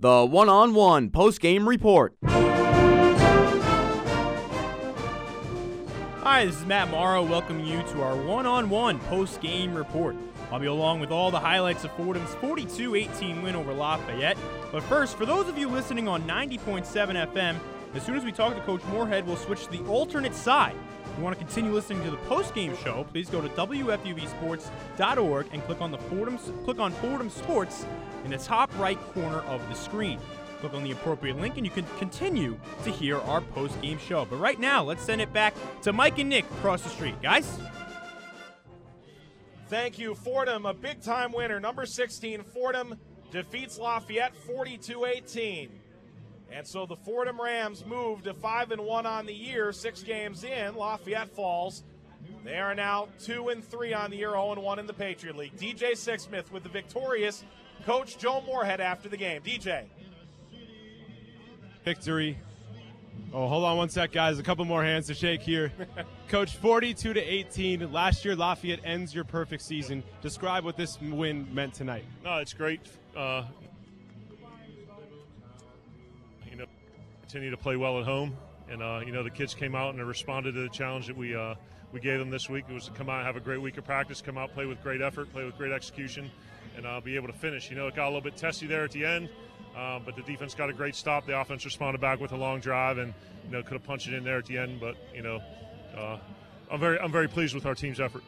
The one on one post game report. Hi, this is Matt Morrow welcoming you to our one on one post game report. I'll be along with all the highlights of Fordham's 42 18 win over Lafayette. But first, for those of you listening on 90.7 FM, as soon as we talk to Coach Moorhead, we'll switch to the alternate side. You want to continue listening to the post-game show, please go to WFUVSports.org and click on the Fordham click on Fordham Sports in the top right corner of the screen. Click on the appropriate link and you can continue to hear our post-game show. But right now, let's send it back to Mike and Nick across the street. Guys? Thank you, Fordham, a big time winner. Number 16, Fordham defeats Lafayette 42 18. And so the Fordham Rams move to 5 and 1 on the year, six games in. Lafayette falls. They are now 2 and 3 on the year, 0 and 1 in the Patriot League. DJ Sixsmith with the victorious coach Joe Moorhead after the game. DJ. Victory. Oh, hold on one sec, guys. A couple more hands to shake here. Coach, 42 to 18. Last year, Lafayette ends your perfect season. Describe what this win meant tonight. No, it's great. Uh, continue to play well at home, and uh, you know the kids came out and responded to the challenge that we uh, we gave them this week. It was to come out, have a great week of practice, come out, play with great effort, play with great execution, and uh, be able to finish. You know, it got a little bit testy there at the end. Uh, but the defense got a great stop. The offense responded back with a long drive, and you know could have punched it in there at the end. But you know, uh, I'm very I'm very pleased with our team's effort.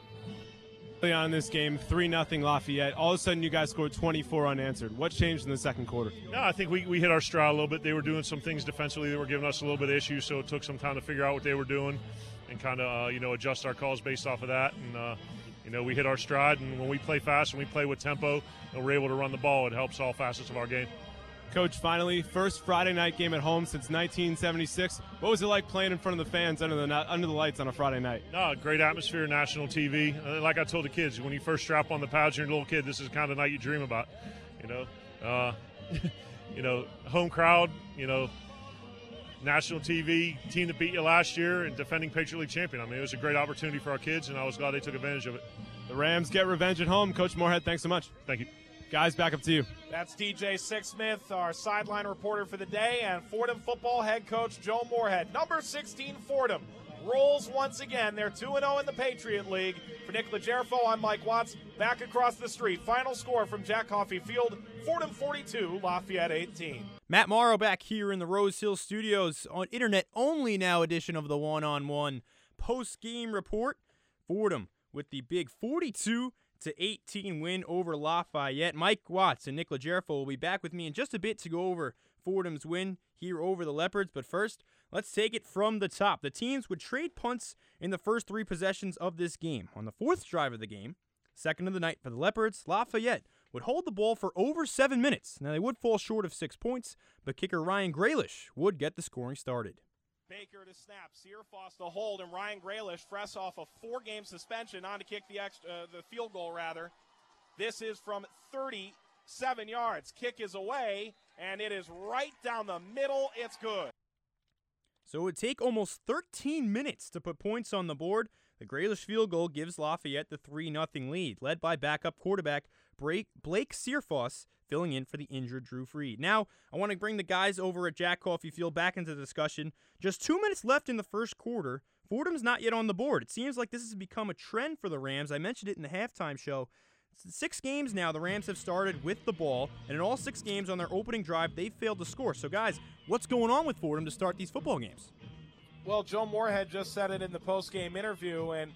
Early on in this game, three nothing Lafayette. All of a sudden, you guys scored 24 unanswered. What changed in the second quarter? No, I think we, we hit our stride a little bit. They were doing some things defensively that were giving us a little bit of issues, so it took some time to figure out what they were doing and kind of uh, you know adjust our calls based off of that. And uh, you know we hit our stride, and when we play fast and we play with tempo and we're able to run the ball, it helps all facets of our game. Coach, finally, first Friday night game at home since 1976. What was it like playing in front of the fans under the under the lights on a Friday night? No, great atmosphere, national TV. Uh, like I told the kids, when you first strap on the pads, you're a little kid. This is the kind of night you dream about. You know, uh, you know, home crowd. You know, national TV team that beat you last year and defending Patriot League champion. I mean, it was a great opportunity for our kids, and I was glad they took advantage of it. The Rams get revenge at home. Coach Moorhead, thanks so much. Thank you. Guys, back up to you. That's DJ Sixsmith, our sideline reporter for the day, and Fordham football head coach Joe Moorhead. Number 16, Fordham rolls once again. They're 2 0 in the Patriot League. For Nick Legerfo, I'm Mike Watts. Back across the street. Final score from Jack Coffey Field Fordham 42, Lafayette 18. Matt Morrow back here in the Rose Hill Studios on internet only now edition of the one on one post game report. Fordham with the big 42 to 18 win over Lafayette. Mike Watts and Nick Legerfo will be back with me in just a bit to go over Fordham's win here over the Leopards. But first, let's take it from the top. The teams would trade punts in the first three possessions of this game. On the fourth drive of the game, second of the night for the Leopards, Lafayette would hold the ball for over seven minutes. Now, they would fall short of six points, but kicker Ryan Graylish would get the scoring started. Baker to snap, Searfoss to hold, and Ryan Graylish, fresh off a four-game suspension, on to kick the extra, uh, the field goal rather. This is from 37 yards. Kick is away, and it is right down the middle. It's good. So it would take almost 13 minutes to put points on the board. The Graylish field goal gives Lafayette the 3 0 lead, led by backup quarterback Blake Searfoss filling in for the injured Drew Reed. Now, I want to bring the guys over at Jack Coffey Field back into the discussion. Just two minutes left in the first quarter. Fordham's not yet on the board. It seems like this has become a trend for the Rams. I mentioned it in the halftime show. Six games now, the Rams have started with the ball, and in all six games on their opening drive, they've failed to score. So, guys, what's going on with Fordham to start these football games? Well, Joe Moorhead just said it in the post-game interview, and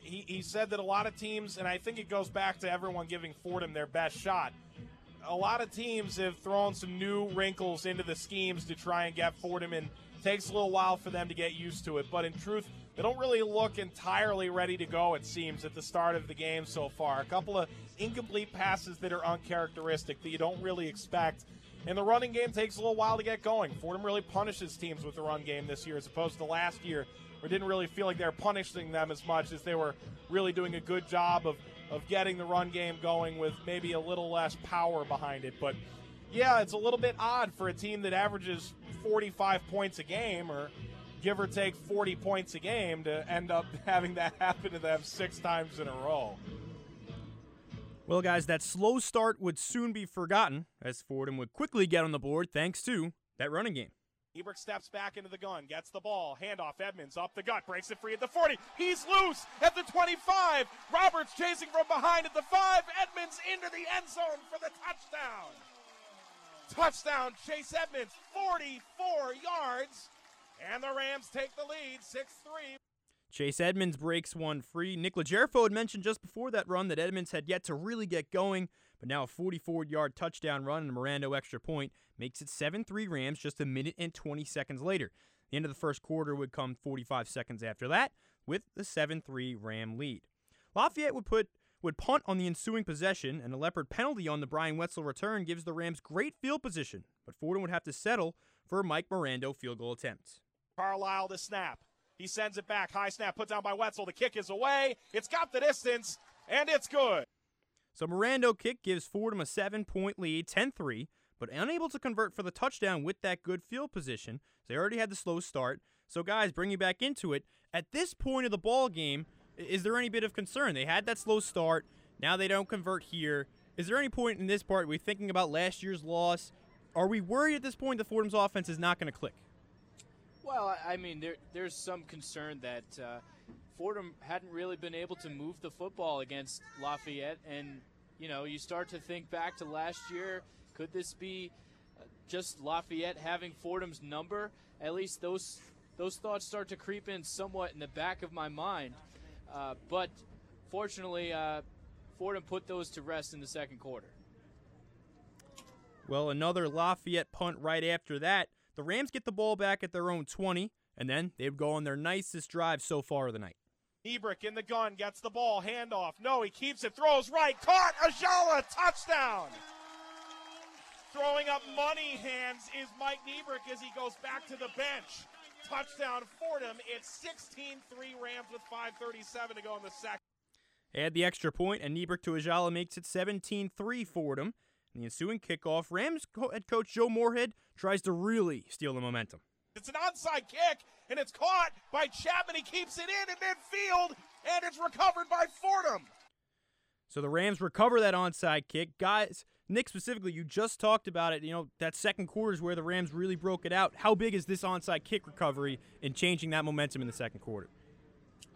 he, he said that a lot of teams, and I think it goes back to everyone giving Fordham their best shot. A lot of teams have thrown some new wrinkles into the schemes to try and get Fordham in. Takes a little while for them to get used to it, but in truth, they don't really look entirely ready to go, it seems, at the start of the game so far. A couple of incomplete passes that are uncharacteristic that you don't really expect. And the running game takes a little while to get going. Fordham really punishes teams with the run game this year as opposed to last year, where it didn't really feel like they were punishing them as much as they were really doing a good job of, of getting the run game going with maybe a little less power behind it. But yeah, it's a little bit odd for a team that averages 45 points a game or give or take 40 points a game to end up having that happen to them six times in a row. Well, guys, that slow start would soon be forgotten as Fordham would quickly get on the board thanks to that running game. Ebrick steps back into the gun, gets the ball, handoff. Edmonds up the gut, breaks it free at the 40. He's loose at the 25. Roberts chasing from behind at the 5. Edmonds into the end zone for the touchdown. Touchdown, Chase Edmonds, 44 yards. And the Rams take the lead, 6 3. Chase Edmonds breaks one free. Nick Legerfo had mentioned just before that run that Edmonds had yet to really get going, but now a 44 yard touchdown run and a Mirando extra point makes it 7 3 Rams just a minute and 20 seconds later. The end of the first quarter would come 45 seconds after that with the 7 3 Ram lead. Lafayette would put would punt on the ensuing possession, and a Leopard penalty on the Brian Wetzel return gives the Rams great field position, but Fordham would have to settle for a Mike Mirando field goal attempt. Carlisle the snap. He sends it back. High snap put down by Wetzel. The kick is away. It's got the distance, and it's good. So Mirando kick gives Fordham a seven point lead, 10 3, but unable to convert for the touchdown with that good field position. They already had the slow start. So, guys, bringing back into it, at this point of the ball game, is there any bit of concern? They had that slow start. Now they don't convert here. Is there any point in this part we thinking about last year's loss? Are we worried at this point that Fordham's offense is not going to click? Well, I mean, there, there's some concern that uh, Fordham hadn't really been able to move the football against Lafayette, and you know, you start to think back to last year. Could this be uh, just Lafayette having Fordham's number? At least those those thoughts start to creep in somewhat in the back of my mind. Uh, but fortunately, uh, Fordham put those to rest in the second quarter. Well, another Lafayette punt right after that. The Rams get the ball back at their own 20, and then they would go on their nicest drive so far of the night. Ebrick in the gun, gets the ball, handoff. No, he keeps it, throws right, caught, Ajala, touchdown. Throwing up money hands is Mike Nebrich as he goes back to the bench. Touchdown Fordham. It's 16 3 Rams with 5.37 to go in the second. Add the extra point, and Nebrich to Ajala makes it 17 3 Fordham. In the ensuing kickoff, Rams head coach Joe Moorhead tries to really steal the momentum. It's an onside kick, and it's caught by Chapman. He keeps it in in midfield, and it's recovered by Fordham. So the Rams recover that onside kick. Guys, Nick specifically, you just talked about it. You know, that second quarter is where the Rams really broke it out. How big is this onside kick recovery in changing that momentum in the second quarter?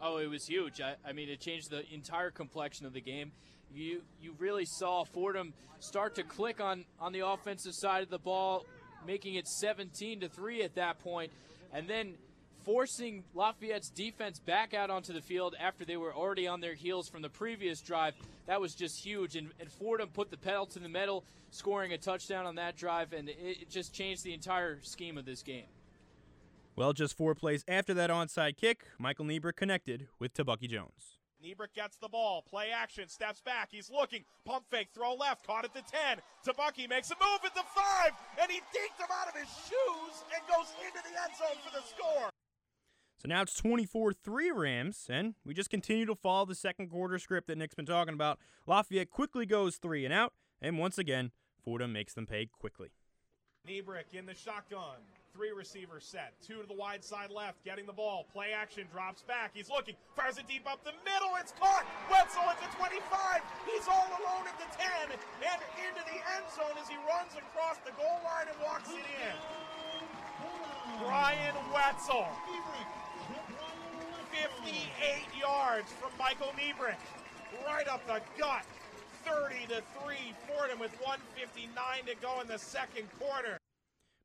Oh, it was huge. I, I mean, it changed the entire complexion of the game you you really saw Fordham start to click on on the offensive side of the ball, making it 17 to three at that point, and then forcing Lafayette's defense back out onto the field after they were already on their heels from the previous drive. That was just huge, and, and Fordham put the pedal to the metal, scoring a touchdown on that drive, and it, it just changed the entire scheme of this game. Well, just four plays after that onside kick, Michael Nebrich connected with Tebucky Jones. Nebrich gets the ball. Play action. Steps back. He's looking. Pump fake. Throw left. Caught at the 10. Tebucky makes a move at the 5. And he dinked him out of his shoes and goes into the end zone for the score. So now it's 24 3 Rams, and we just continue to follow the second quarter script that Nick's been talking about. Lafayette quickly goes three and out, and once again, Fordham makes them pay quickly. Nebrich in the shotgun. Three receivers set. Two to the wide side left. Getting the ball. Play action. Drops back. He's looking. Fires it deep up the middle. It's caught. Wetzel at the 25. He's all alone at the 10. And into the end zone as he runs across the goal line and walks it in. Brian Wetzel. 58 yards from Michael Nebrich. Right up the gut. 30 to 3. Fordham with 159 to go in the second quarter.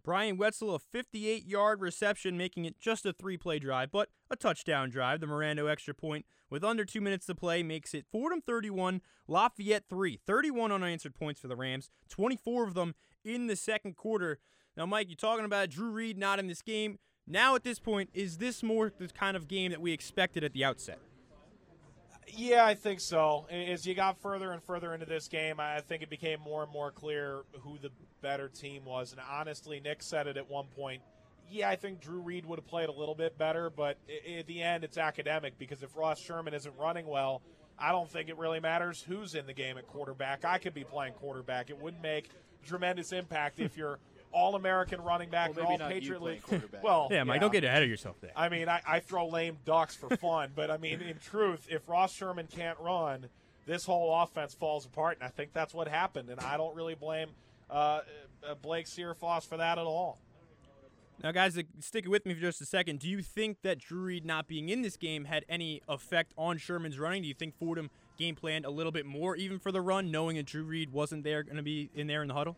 Brian Wetzel, a 58 yard reception, making it just a three play drive, but a touchdown drive. The Mirando extra point with under two minutes to play makes it Fordham 31, Lafayette 3. 31 unanswered points for the Rams, 24 of them in the second quarter. Now, Mike, you're talking about Drew Reed not in this game. Now, at this point, is this more the kind of game that we expected at the outset? Yeah, I think so. As you got further and further into this game, I think it became more and more clear who the better team was. And honestly, Nick said it at one point. Yeah, I think Drew Reed would have played a little bit better, but at the end, it's academic because if Ross Sherman isn't running well, I don't think it really matters who's in the game at quarterback. I could be playing quarterback. It wouldn't make tremendous impact if you're all American running back, well, all Patriot League. quarterback. Well, yeah, Mike, yeah. don't get ahead of yourself there. I mean, I, I throw lame ducks for fun, but I mean, in truth, if Ross Sherman can't run, this whole offense falls apart. And I think that's what happened. And I don't really blame uh, uh, Blake Searfoss for that at all. Now, guys, uh, stick with me for just a second. Do you think that Drew Reed not being in this game had any effect on Sherman's running? Do you think Fordham game planned a little bit more even for the run, knowing that Drew Reed wasn't there, going to be in there in the huddle?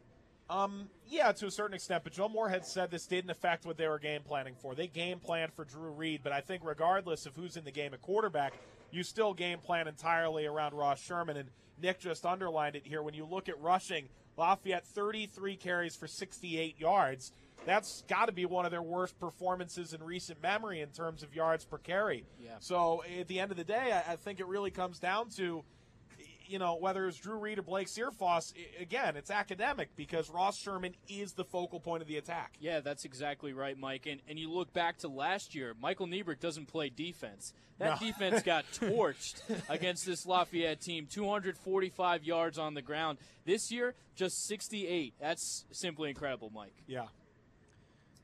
Um, yeah, to a certain extent. But Joe Moorhead said this didn't affect what they were game planning for. They game planned for Drew Reed, but I think regardless of who's in the game at quarterback, you still game plan entirely around Ross Sherman. And Nick just underlined it here. When you look at rushing, Lafayette 33 carries for 68 yards. That's got to be one of their worst performances in recent memory in terms of yards per carry. Yeah. So at the end of the day, I, I think it really comes down to you know, whether it's Drew Reed or Blake Searfoss, again, it's academic because Ross Sherman is the focal point of the attack. Yeah, that's exactly right, Mike. And, and you look back to last year, Michael Nebrich doesn't play defense. That no. defense got torched against this Lafayette team, 245 yards on the ground. This year, just 68. That's simply incredible, Mike. Yeah.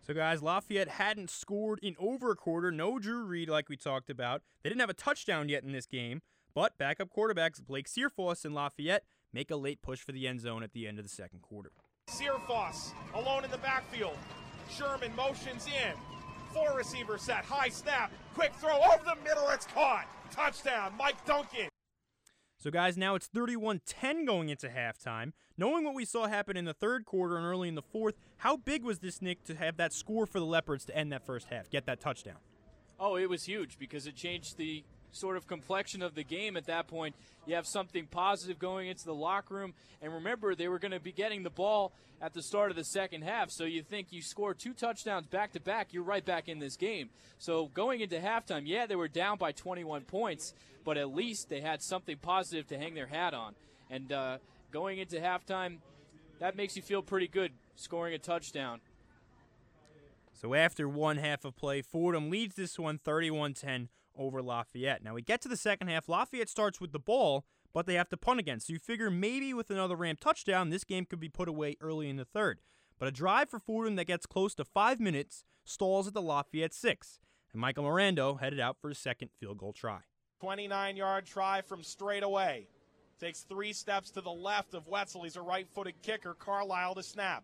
So, guys, Lafayette hadn't scored in over a quarter. No Drew Reed, like we talked about. They didn't have a touchdown yet in this game. But backup quarterbacks Blake Searfoss and Lafayette make a late push for the end zone at the end of the second quarter. Searfoss alone in the backfield. Sherman motions in. Four receiver set. High snap. Quick throw over the middle. It's caught. Touchdown. Mike Duncan. So, guys, now it's 31 10 going into halftime. Knowing what we saw happen in the third quarter and early in the fourth, how big was this, Nick, to have that score for the Leopards to end that first half, get that touchdown? Oh, it was huge because it changed the sort of complexion of the game at that point. You have something positive going into the locker room. And remember, they were going to be getting the ball at the start of the second half. So you think you score two touchdowns back to back, you're right back in this game. So going into halftime, yeah, they were down by 21 points, but at least they had something positive to hang their hat on. And uh, going into halftime, that makes you feel pretty good scoring a touchdown. So after one half of play, Fordham leads this one 31 10 over Lafayette. Now we get to the second half. Lafayette starts with the ball, but they have to punt again. So you figure maybe with another Ram touchdown, this game could be put away early in the third. But a drive for Fordham that gets close to five minutes stalls at the Lafayette six, and Michael Mirando headed out for his second field goal try. 29 yard try from straight away. Takes three steps to the left of Wetzel. He's a right footed kicker. Carlisle to snap.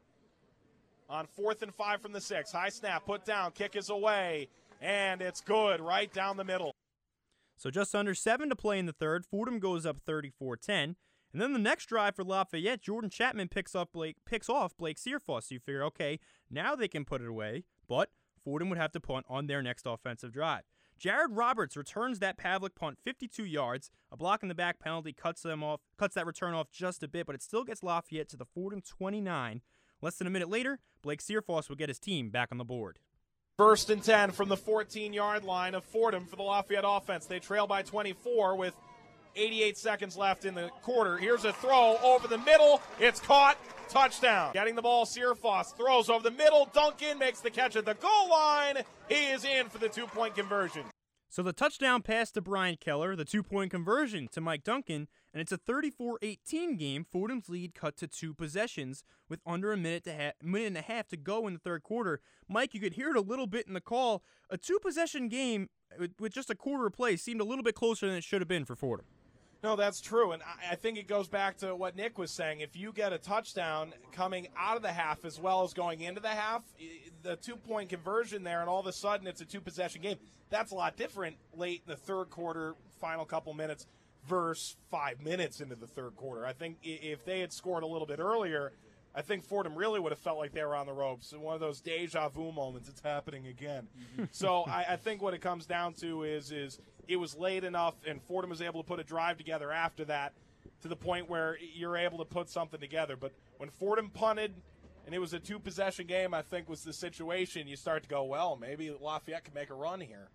On fourth and five from the six. High snap, put down, kick is away and it's good right down the middle. So just under seven to play in the third. Fordham goes up 34-10. And then the next drive for Lafayette, Jordan Chapman picks up Blake picks off Blake Searfoss. So you figure, okay, now they can put it away, but Fordham would have to punt on their next offensive drive. Jared Roberts returns that Pavlik punt 52 yards. A block in the back penalty cuts them off, cuts that return off just a bit, but it still gets Lafayette to the Fordham 29. Less than a minute later, Blake Searfoss would get his team back on the board. First and 10 from the 14 yard line of Fordham for the Lafayette offense. They trail by 24 with 88 seconds left in the quarter. Here's a throw over the middle. It's caught. Touchdown. Getting the ball, Searfoss throws over the middle. Duncan makes the catch at the goal line. He is in for the two point conversion. So the touchdown pass to Brian Keller, the two point conversion to Mike Duncan, and it's a 34 18 game. Fordham's lead cut to two possessions with under a minute, to ha- minute and a half to go in the third quarter. Mike, you could hear it a little bit in the call. A two possession game with, with just a quarter play seemed a little bit closer than it should have been for Fordham. No, that's true. And I think it goes back to what Nick was saying. If you get a touchdown coming out of the half as well as going into the half, the two point conversion there, and all of a sudden it's a two possession game. That's a lot different late in the third quarter, final couple minutes, versus five minutes into the third quarter. I think if they had scored a little bit earlier, I think Fordham really would have felt like they were on the ropes. One of those deja vu moments. It's happening again. Mm-hmm. so I, I, think what it comes down to is is it was late enough, and Fordham was able to put a drive together after that to the point where you're able to put something together. But when Fordham punted and it was a two possession game, I think was the situation. You start to go, well, maybe Lafayette can make a run here.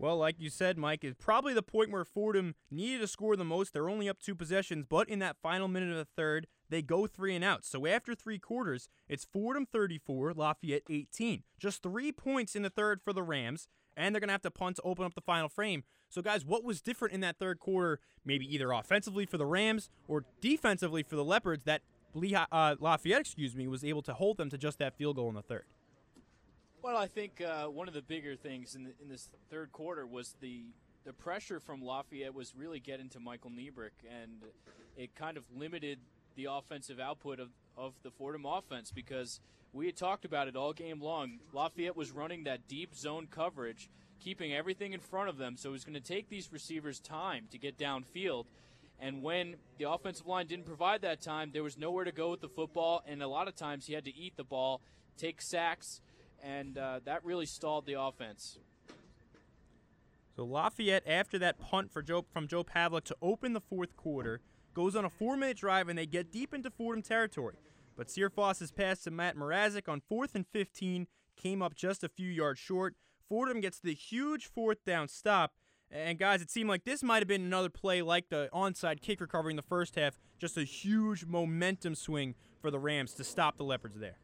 Well, like you said, Mike, is probably the point where Fordham needed to score the most. They're only up two possessions, but in that final minute of the third, they go three and out. So after three quarters, it's Fordham 34, Lafayette 18. Just three points in the third for the Rams, and they're going to have to punt to open up the final frame. So, guys, what was different in that third quarter, maybe either offensively for the Rams or defensively for the Leopards, that uh, Lafayette, excuse me, was able to hold them to just that field goal in the third? Well, I think uh, one of the bigger things in, the, in this third quarter was the the pressure from Lafayette was really getting to Michael Nebrich, and it kind of limited the offensive output of, of the Fordham offense because we had talked about it all game long. Lafayette was running that deep zone coverage, keeping everything in front of them, so it was going to take these receivers time to get downfield. And when the offensive line didn't provide that time, there was nowhere to go with the football, and a lot of times he had to eat the ball, take sacks, and uh, that really stalled the offense. So Lafayette, after that punt for Joe from Joe Pavlik to open the fourth quarter, goes on a four-minute drive and they get deep into Fordham territory. But Searfoss's pass to Matt Mrazek on fourth and 15 came up just a few yards short. Fordham gets the huge fourth down stop. And guys, it seemed like this might have been another play like the onside kick recovery in the first half. Just a huge momentum swing for the Rams to stop the Leopards there.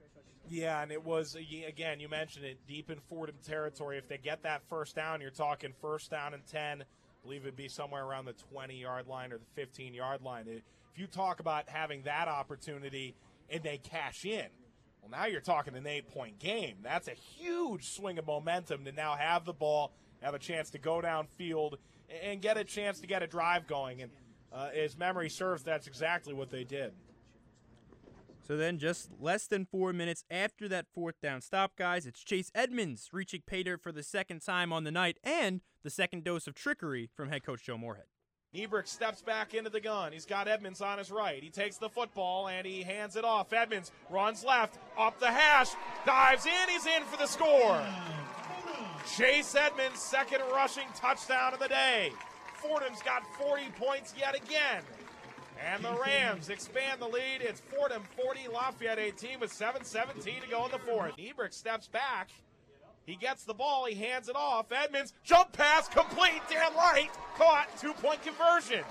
Yeah, and it was again. You mentioned it deep in Fordham territory. If they get that first down, you're talking first down and ten. I believe it'd be somewhere around the 20 yard line or the 15 yard line. If you talk about having that opportunity and they cash in, well, now you're talking an eight point game. That's a huge swing of momentum to now have the ball, have a chance to go downfield, and get a chance to get a drive going. And uh, as memory serves, that's exactly what they did. So then, just less than four minutes after that fourth down stop, guys, it's Chase Edmonds reaching pay dirt for the second time on the night and the second dose of trickery from head coach Joe Moorhead. Nebrich steps back into the gun. He's got Edmonds on his right. He takes the football and he hands it off. Edmonds runs left, up the hash, dives in. He's in for the score. Chase Edmonds, second rushing touchdown of the day. Fordham's got 40 points yet again. And the Rams expand the lead. It's Fordham 40, Lafayette 18 with 7.17 to go in the fourth. Nebrich steps back. He gets the ball. He hands it off. Edmonds, jump pass, complete. Dan Light caught. Two point conversion.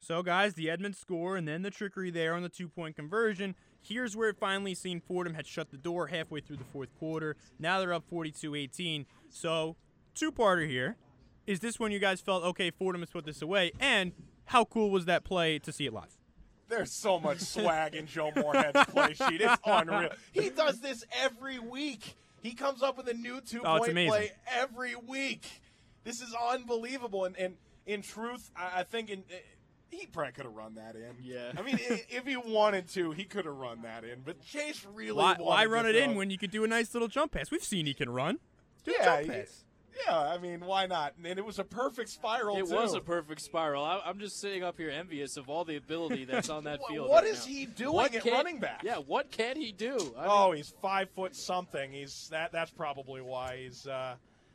So, guys, the Edmonds score and then the trickery there on the two point conversion. Here's where it finally seen Fordham had shut the door halfway through the fourth quarter. Now they're up 42 18. So, two parter here. Is this when you guys felt, okay, Fordham has put this away? And how cool was that play to see it live? There's so much swag in Joe Moorhead's play sheet. It's unreal. He does this every week. He comes up with a new two oh, point amazing. play every week. This is unbelievable. And, and in truth, I, I think in, eh, he probably could have run that in. Yeah. I mean, if he wanted to, he could have run that in. But Chase really Why, wanted why to run it in when you could do a nice little jump pass? We've seen he can run. Do a Yeah, jump he- pass. Yeah, I mean, why not? And it was a perfect spiral. It too. was a perfect spiral. I, I'm just sitting up here envious of all the ability that's on that field. what right is now. he doing What at can- running back? Yeah, what can he do? I mean, Oh, he's five foot something. He's that. That's probably why he's. Uh,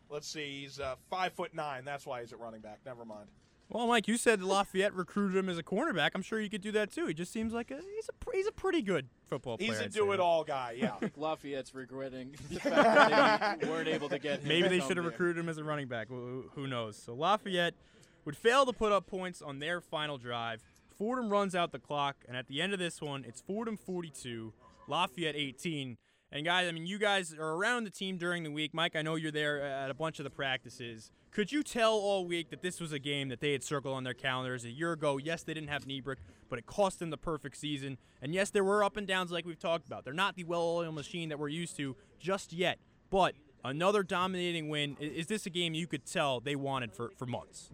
let's see, he's uh, five foot nine. That's why he's at running back. Never mind. Well, Mike, you said Lafayette recruited him as a cornerback. I'm sure you could do that too. He just seems like a he's a he's a pretty good football player. He's a I'd say. do-it-all guy. Yeah. Lafayette's regretting the fact that they weren't able to get him. Maybe they should have recruited him as a running back. Who, who knows? So Lafayette would fail to put up points on their final drive. Fordham runs out the clock, and at the end of this one, it's Fordham 42, Lafayette 18. And guys, I mean, you guys are around the team during the week. Mike, I know you're there at a bunch of the practices. Could you tell all week that this was a game that they had circled on their calendars a year ago? Yes, they didn't have Nebrich, but it cost them the perfect season. And yes, there were up and downs like we've talked about. They're not the well-oiled machine that we're used to just yet. But another dominating win. Is this a game you could tell they wanted for, for months?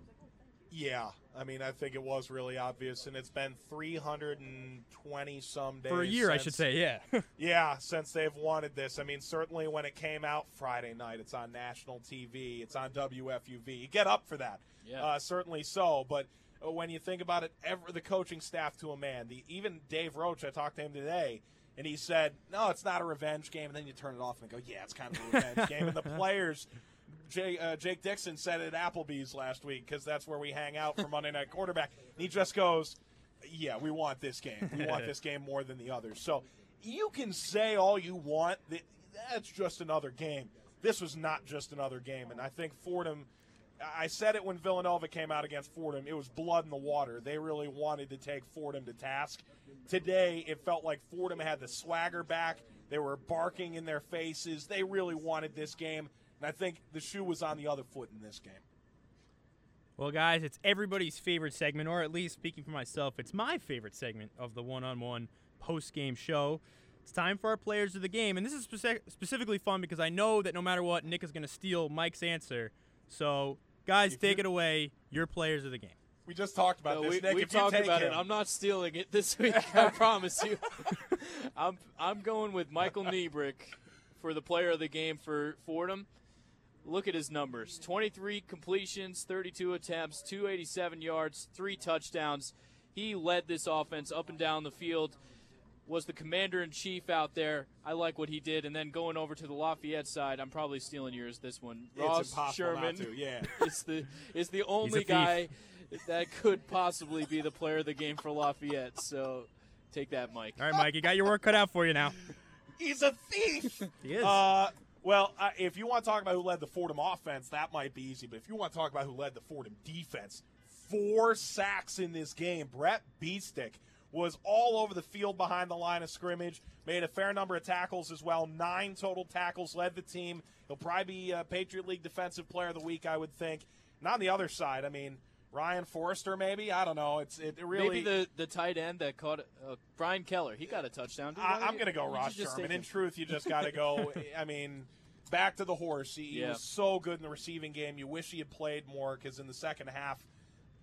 yeah. I mean, I think it was really obvious, and it's been 320 some days For a year, I should say, yeah. Yeah, since they've wanted this. I mean, certainly when it came out Friday night, it's on national TV, it's on WFUV. You get up for that. Yeah. Uh, certainly so. But uh, when you think about it, ever the coaching staff to a man, the even Dave Roach, I talked to him today, and he said, "No, it's not a revenge game." And then you turn it off and go, "Yeah, it's kind of a revenge game." And the players. Jay, uh, Jake Dixon said at Applebee's last week because that's where we hang out for Monday Night Quarterback. And he just goes, "Yeah, we want this game. We want this game more than the others." So you can say all you want. That that's just another game. This was not just another game, and I think Fordham. I said it when Villanova came out against Fordham. It was blood in the water. They really wanted to take Fordham to task. Today, it felt like Fordham had the swagger back. They were barking in their faces. They really wanted this game, and I think the shoe was on the other foot in this game. Well, guys, it's everybody's favorite segment, or at least speaking for myself, it's my favorite segment of the one on one post game show. It's time for our players of the game. And this is speci- specifically fun because I know that no matter what, Nick is going to steal Mike's answer. So Guys, If take you- it away. Your players of the game. We just talked about No, this. we Nick, we if you talked take about him, it. I'm not stealing it this week. I promise you. I'm I'm going with Michael Nebrich for the player of the game for Fordham. Look at his numbers: 23 completions, 32 attempts, 287 yards, three touchdowns. He led this offense up and down the field. Was the commander in chief out there? I like what he did. And then going over to the Lafayette side, I'm probably stealing yours. This one, it's Ross impossible Sherman not to. Yeah. is the is the only guy that could possibly be the player of the game for Lafayette. So take that, Mike. All right, Mike, you got your work cut out for you now. He's a thief. He is. Uh, well, uh, if you want to talk about who led the Fordham offense, that might be easy. But if you want to talk about who led the Fordham defense, four sacks in this game. Brett Beestick was all over the field behind the line of scrimmage, made a fair number of tackles as well. Nine total tackles, led the team. He'll probably be uh, Patriot League Defensive Player of the Week, I would think. And on the other side, I mean, Ryan Forrester, maybe I don't know. It's it really. Maybe the, the tight end that caught uh, Brian Keller. He got a touchdown. Dude, I, I'm going to go Ross just Sherman. In him? truth, you just got to go. I mean, back to the horse. He, he was so good in the receiving game. You wish he had played more because in the second half,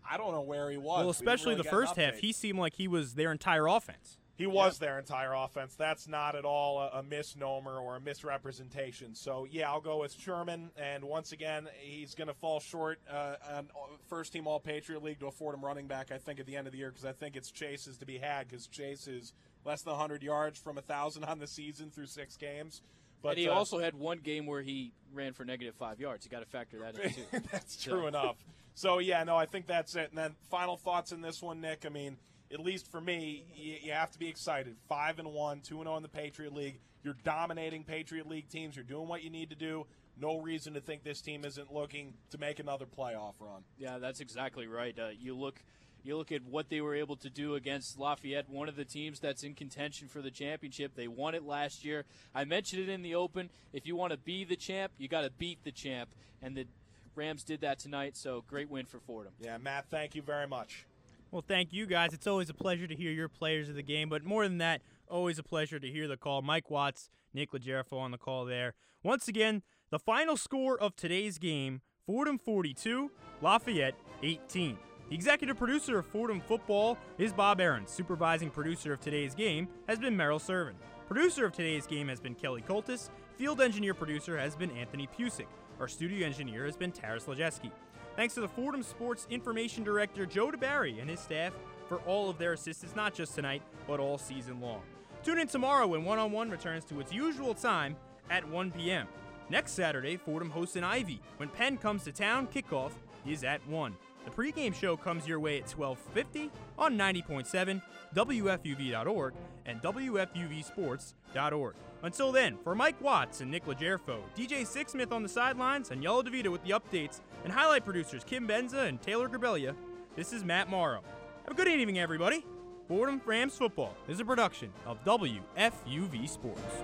I don't know where he was. well, We especially really the first half, he seemed like he was their entire offense. He was their entire offense. That's not at all a, a misnomer or a misrepresentation. So, yeah, I'll go with Sherman. And once again, he's going to fall short uh, on first team All Patriot League to a Fordham running back, I think, at the end of the year because I think it's Chase's to be had because Chase is less than 100 yards from a 1,000 on the season through six games. But and he uh, also had one game where he ran for negative five yards. You got to factor that in too. that's So- true enough. So yeah, no, I think that's it. And then final thoughts in this one, Nick. I mean, at least for me, you, you have to be excited. Five and one, two and zero in the Patriot League. You're dominating Patriot League teams. You're doing what you need to do. No reason to think this team isn't looking to make another playoff run. Yeah, that's exactly right. Uh, you look, you look at what they were able to do against Lafayette, one of the teams that's in contention for the championship. They won it last year. I mentioned it in the open. If you want to be the champ, you got to beat the champ, and the Rams did that tonight. So great win for Fordham. Yeah, Matt, thank you very much. Well, thank you guys. It's always a pleasure to hear your players of the game, but more than that, always a pleasure to hear the call. Mike Watts, Nick Legerfo on the call there. Once again, the final score of today's game Fordham 42, Lafayette 18. The executive producer of Fordham Football is Bob Aaron. Supervising producer of today's game has been Merrill Servin. Producer of today's game has been Kelly Coltis. Field engineer producer has been Anthony Pusick. Our studio engineer has been Taras Lejeski. Thanks to the Fordham Sports Information Director Joe DeBarry and his staff for all of their assistance, not just tonight, but all season long. Tune in tomorrow when One on One returns to its usual time at 1 p.m. Next Saturday, Fordham hosts an Ivy. When Penn comes to town, kickoff is at 1. The pregame show comes your way at 12:50 on 90.7 WFUV.org and WFUVSports.org. Until then, for Mike Watts and Nick Legerfo, DJ Sixsmith on the sidelines, and Yellow DeVita with the updates, and highlight producers Kim Benza and Taylor Grabelia, this is Matt Morrow. Have a good evening, everybody. Fordham Rams Football is a production of WFUV Sports.